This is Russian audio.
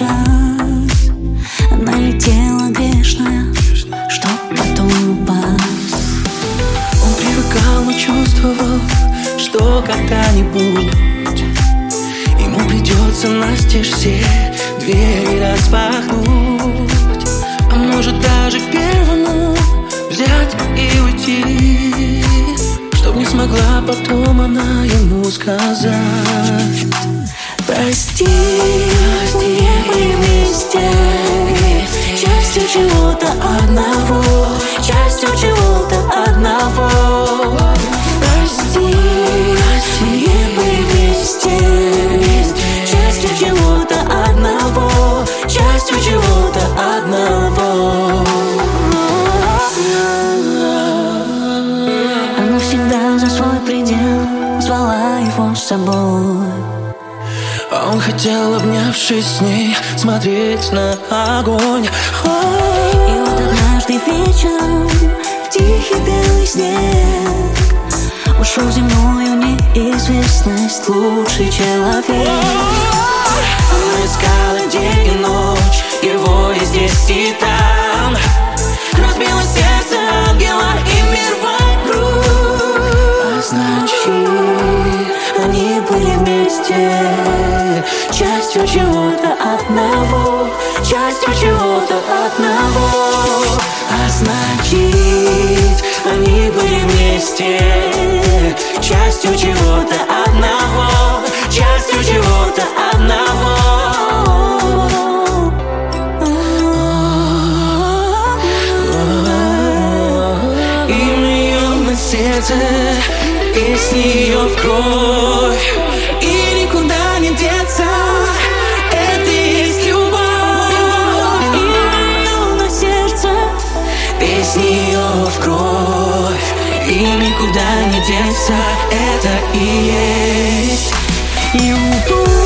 ужас. Она летела грешная Чтоб потом упасть. Он привыкал, но чувствовал Что когда-нибудь Ему придется настежь все двери распахнуть. А может даже первому взять и уйти Чтоб не смогла потом она ему сказать Прости, были вместе. Частью чего-то одного Частью чего-то одного. Прости, мы вместе. Частью чего-то одного Частью чего-то одного. Она всегда за свой предел Звала его с собой он хотел, обнявшись с ней, смотреть на огонь. И вот однажды вечером в тихий белый снег Ушел земную неизвестность лучший человек. Она искала день и ночь, его и здесь, и там Частью чего-то одного. Частью чего-то одного. А значит, они были вместе. Частью чего-то одного. Частью чего-то одного. Сердце Песни ее в кровь никуда не деться Это и есть. You